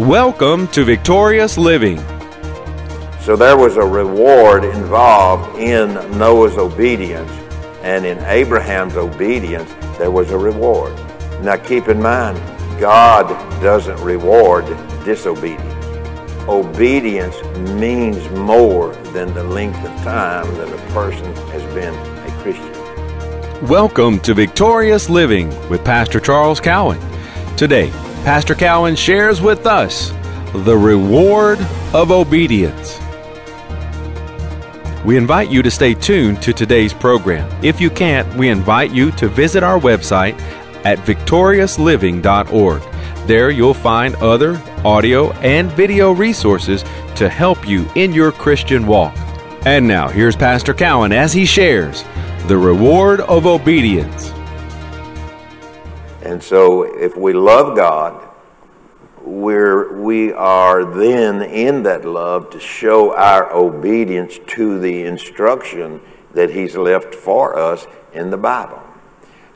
Welcome to Victorious Living. So there was a reward involved in Noah's obedience, and in Abraham's obedience, there was a reward. Now keep in mind, God doesn't reward disobedience. Obedience means more than the length of time that a person has been a Christian. Welcome to Victorious Living with Pastor Charles Cowan. Today, Pastor Cowan shares with us the reward of obedience. We invite you to stay tuned to today's program. If you can't, we invite you to visit our website at victoriousliving.org. There you'll find other audio and video resources to help you in your Christian walk. And now, here's Pastor Cowan as he shares the reward of obedience. And so, if we love God, we're, we are then in that love to show our obedience to the instruction that He's left for us in the Bible.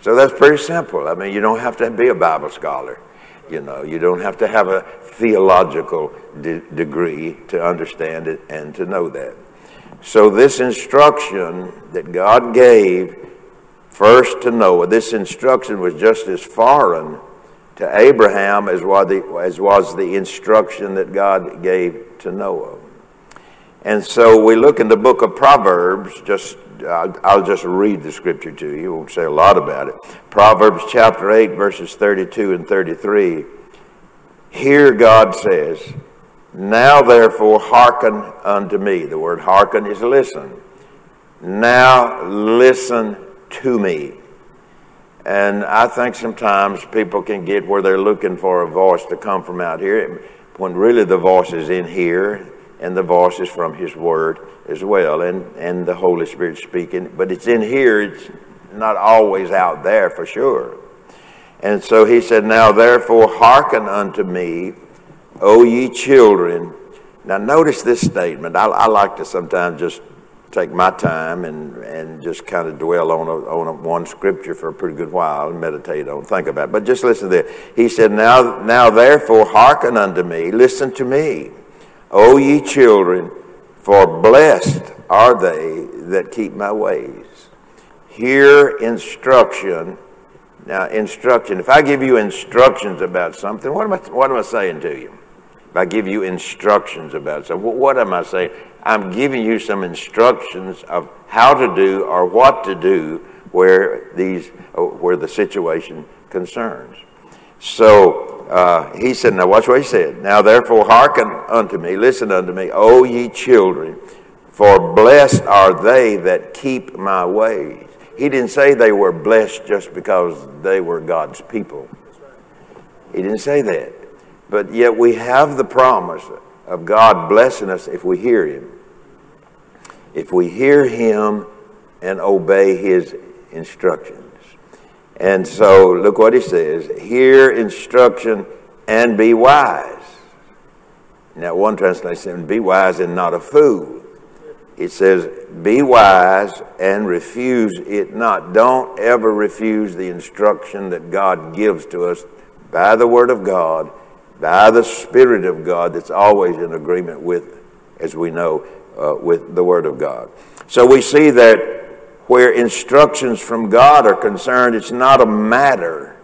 So that's pretty simple. I mean, you don't have to be a Bible scholar. You know, you don't have to have a theological de- degree to understand it and to know that. So, this instruction that God gave first to Noah. This instruction was just as foreign to Abraham as was the, as was the instruction that God gave to Noah. And so we look in the book of Proverbs, just I'll, I'll just read the scripture to you. Won't say a lot about it. Proverbs chapter 8, verses 32 and 33. Here God says, Now therefore hearken unto me. The word hearken is listen. Now listen to me. And I think sometimes people can get where they're looking for a voice to come from out here when really the voice is in here and the voice is from His Word as well and, and the Holy Spirit speaking. But it's in here, it's not always out there for sure. And so He said, Now therefore hearken unto me, O ye children. Now notice this statement. I, I like to sometimes just take my time and, and just kind of dwell on, a, on a, one scripture for a pretty good while and meditate on, think about it. But just listen to this. He said, now, now therefore hearken unto me, listen to me, O ye children, for blessed are they that keep my ways. Hear instruction. Now, instruction. If I give you instructions about something, what am I, what am I saying to you? If I give you instructions about something, what am I saying? I'm giving you some instructions of how to do or what to do where these uh, where the situation concerns. So uh, he said, now watch what he said. Now therefore hearken unto me, listen unto me, O ye children, for blessed are they that keep my ways. He didn't say they were blessed just because they were God's people. He didn't say that. But yet we have the promise of God blessing us if we hear Him. If we hear Him and obey His instructions. And so, look what He says hear instruction and be wise. Now, one translation, be wise and not a fool. It says, be wise and refuse it not. Don't ever refuse the instruction that God gives to us by the Word of God by the Spirit of God that's always in agreement with, as we know, uh, with the Word of God. So we see that where instructions from God are concerned, it's not a matter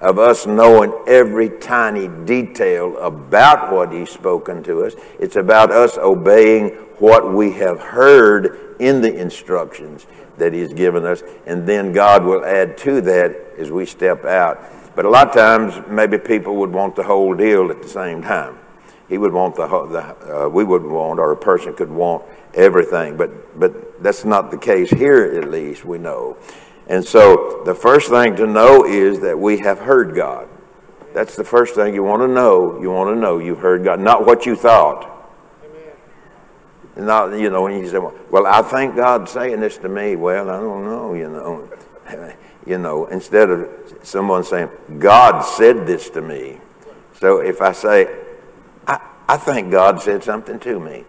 of us knowing every tiny detail about what He's spoken to us. It's about us obeying what we have heard in the instructions that He's given us, and then God will add to that as we step out but a lot of times, maybe people would want the whole deal at the same time. He would want the, the uh, we would want, or a person could want everything. But but that's not the case here. At least we know. And so the first thing to know is that we have heard God. That's the first thing you want to know. You want to know you've heard God, not what you thought. Amen. Not you know when you say, "Well, I think God's saying this to me." Well, I don't know. You know. you know, instead of someone saying, God said this to me. So if I say, I, I think God said something to me,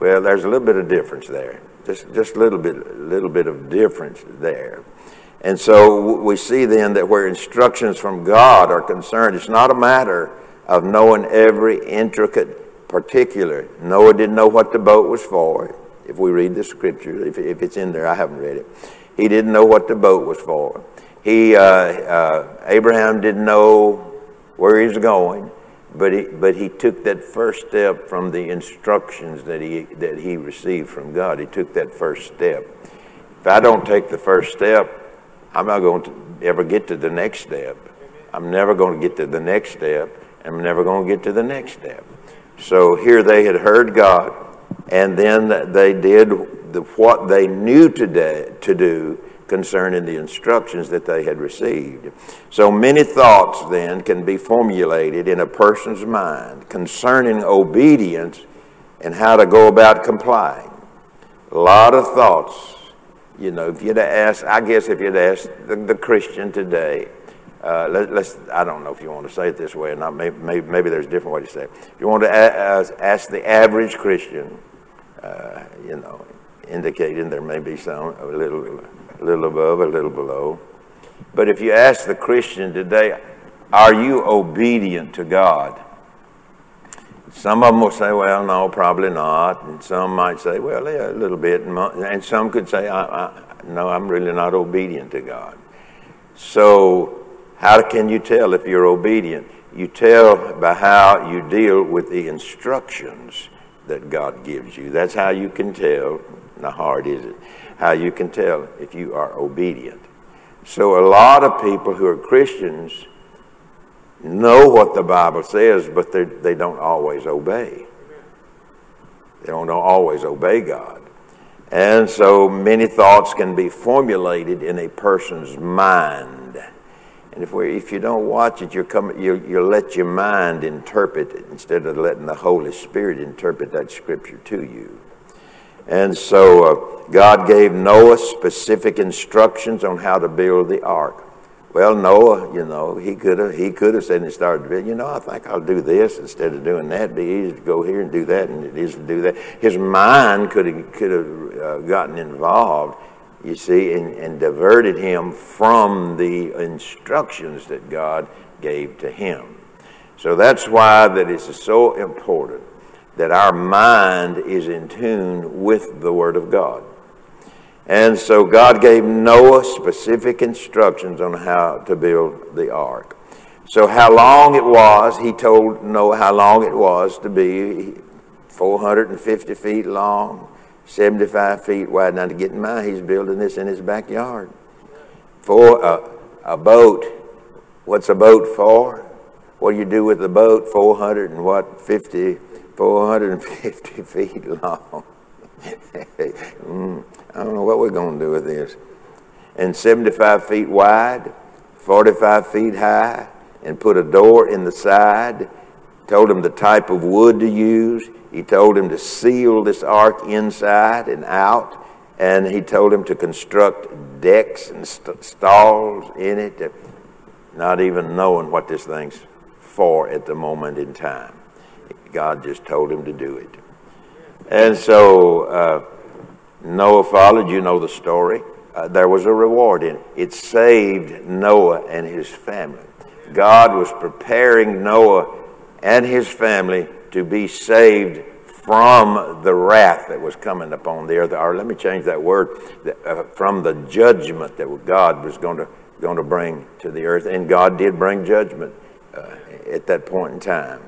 well, there's a little bit of difference there. Just, just a little bit, little bit of difference there. And so we see then that where instructions from God are concerned, it's not a matter of knowing every intricate particular. Noah didn't know what the boat was for. If we read the scripture, if, if it's in there, I haven't read it. He didn't know what the boat was for. He, uh, uh, Abraham didn't know where he was going, but he, but he took that first step from the instructions that he, that he received from God. He took that first step. If I don't take the first step, I'm not going to ever get to the next step. I'm never going to get to the next step. I'm never going to get to the next step. So here they had heard God, and then they did the, what they knew today, to do concerning the instructions that they had received. So many thoughts then can be formulated in a person's mind concerning obedience and how to go about complying. A lot of thoughts. You know, if you'd ask, I guess if you'd ask the, the Christian today, uh, let, us I don't know if you want to say it this way or not. Maybe, maybe, maybe there's a different way to say it. If you want to ask, ask the average Christian, uh, you know, indicating there may be some a little, a little above, a little below. But if you ask the Christian today, are you obedient to God? Some of them will say, well, no, probably not. And some might say, well, yeah, a little bit. And some could say, I, I, no, I'm really not obedient to God. So, how can you tell if you're obedient? You tell by how you deal with the instructions that God gives you. That's how you can tell now, hard is it? How you can tell if you are obedient. So, a lot of people who are Christians know what the Bible says, but they don't always obey. They don't always obey God. And so many thoughts can be formulated in a person's mind. And if, we, if you don't watch it, coming, you, you let your mind interpret it instead of letting the Holy Spirit interpret that scripture to you. And so uh, God gave Noah specific instructions on how to build the ark. Well, Noah, you know, he could have he could have said and started to build. You know, I think I'll do this instead of doing that. It'd be easy to go here and do that, and it is to do that. His mind could have could have uh, gotten involved, you see, and, and diverted him from the instructions that God gave to him. So that's why that is so important that our mind is in tune with the Word of God. And so God gave Noah specific instructions on how to build the ark. So, how long it was, he told Noah how long it was to be 450 feet long, 75 feet wide. Now, to get in mind, he's building this in his backyard. For a, a boat, what's a boat for? What do you do with the boat? 400 and what, 50 450 feet long. mm, I don't know what we're going to do with this. And 75 feet wide, 45 feet high, and put a door in the side. Told him the type of wood to use. He told him to seal this ark inside and out. And he told him to construct decks and st- stalls in it, not even knowing what this thing's for at the moment in time. God just told him to do it. And so uh, Noah followed. You know the story. Uh, there was a reward in it. It saved Noah and his family. God was preparing Noah and his family to be saved from the wrath that was coming upon the earth. Or let me change that word uh, from the judgment that God was going to going to bring to the earth. And God did bring judgment uh, at that point in time.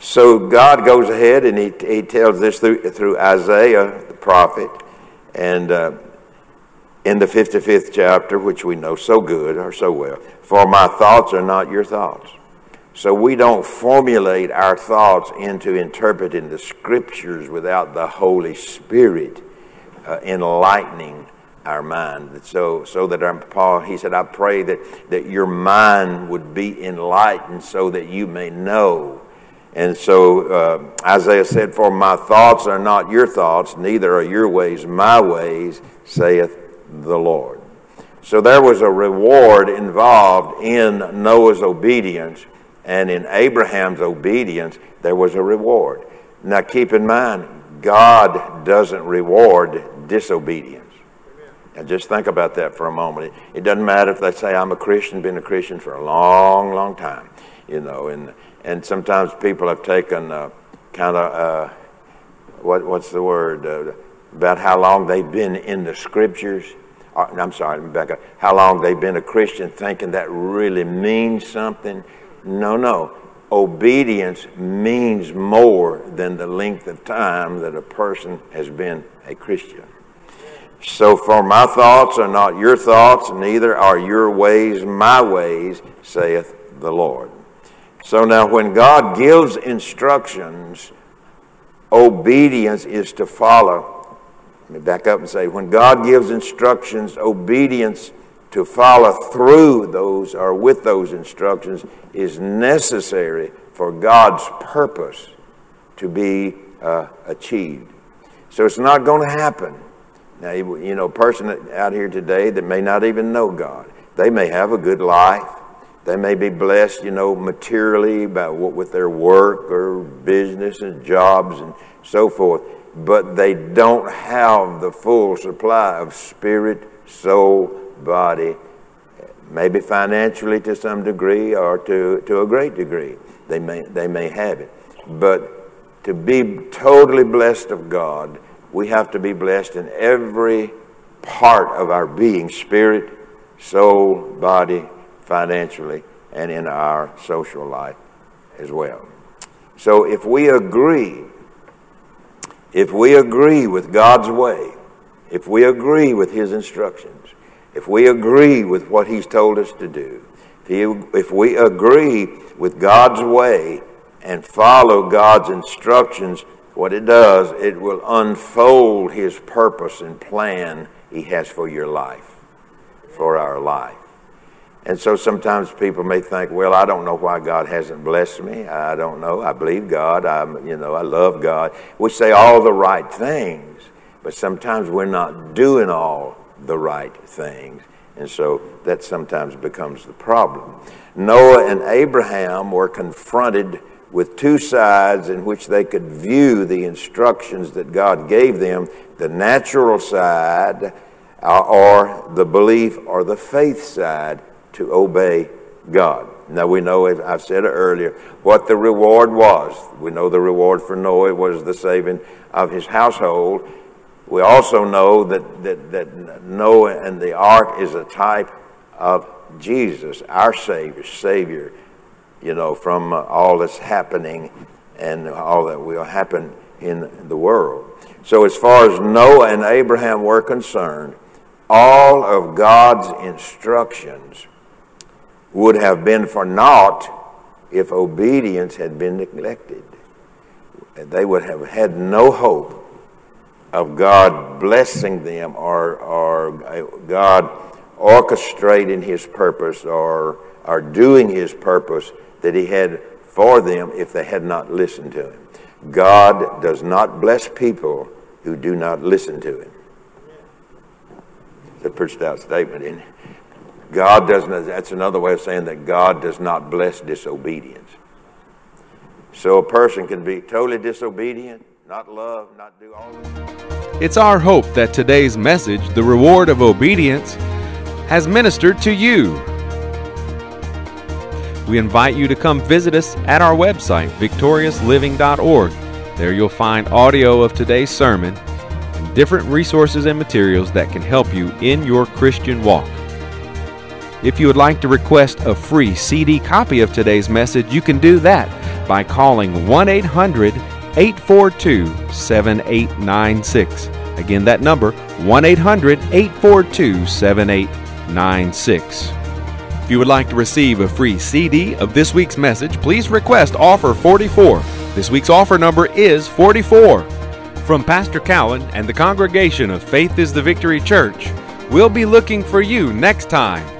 So God goes ahead and he, he tells this through, through Isaiah, the prophet, and uh, in the 55th chapter, which we know so good or so well, for my thoughts are not your thoughts. So we don't formulate our thoughts into interpreting the scriptures without the Holy Spirit uh, enlightening our mind. So, so that our, Paul, he said, I pray that, that your mind would be enlightened so that you may know and so uh, Isaiah said, For my thoughts are not your thoughts, neither are your ways my ways, saith the Lord. So there was a reward involved in Noah's obedience, and in Abraham's obedience, there was a reward. Now keep in mind, God doesn't reward disobedience. And just think about that for a moment. It doesn't matter if they say, I'm a Christian, been a Christian for a long, long time, you know, and and sometimes people have taken uh, kind of uh, what what's the word uh, about how long they've been in the scriptures. Uh, I'm sorry, Rebecca. How long they've been a Christian, thinking that really means something. No, no. Obedience means more than the length of time that a person has been a Christian. So, for my thoughts are not your thoughts, neither are your ways my ways, saith the Lord. So, now when God gives instructions, obedience is to follow. Let me back up and say when God gives instructions, obedience to follow through those or with those instructions is necessary for God's purpose to be uh, achieved. So, it's not going to happen now, you know, a person out here today that may not even know God, they may have a good life. They may be blessed, you know, materially about what, with their work or business and jobs and so forth, but they don't have the full supply of spirit, soul, body, maybe financially to some degree or to, to a great degree. They may, they may have it. But to be totally blessed of God, we have to be blessed in every part of our being spirit, soul, body, financially, and in our social life as well. So if we agree, if we agree with God's way, if we agree with His instructions, if we agree with what He's told us to do, if we agree with God's way and follow God's instructions, what it does, it will unfold His purpose and plan He has for your life, for our life. And so sometimes people may think, well, I don't know why God hasn't blessed me. I don't know. I believe God. I, you know, I love God. We say all the right things, but sometimes we're not doing all the right things. And so that sometimes becomes the problem. Noah and Abraham were confronted with two sides in which they could view the instructions that God gave them the natural side, uh, or the belief or the faith side to obey God. Now we know, as I've said it earlier, what the reward was. We know the reward for Noah was the saving of his household. We also know that, that, that Noah and the ark is a type of Jesus, our Savior, Savior you know, from uh, all that's happening and all that will happen in the world. So, as far as Noah and Abraham were concerned, all of God's instructions would have been for naught if obedience had been neglected. They would have had no hope of God blessing them or, or uh, God orchestrating His purpose or, or doing His purpose that he had for them if they had not listened to him. God does not bless people who do not listen to him. It's a pretty stout statement, isn't it? God doesn't, that's another way of saying that God does not bless disobedience. So a person can be totally disobedient, not love, not do all this. It's our hope that today's message, The Reward of Obedience, has ministered to you we invite you to come visit us at our website, victoriousliving.org. There you'll find audio of today's sermon and different resources and materials that can help you in your Christian walk. If you would like to request a free CD copy of today's message, you can do that by calling 1 800 842 7896. Again, that number 1 800 842 7896. If you would like to receive a free CD of this week's message, please request offer 44. This week's offer number is 44. From Pastor Cowan and the congregation of Faith is the Victory Church, we'll be looking for you next time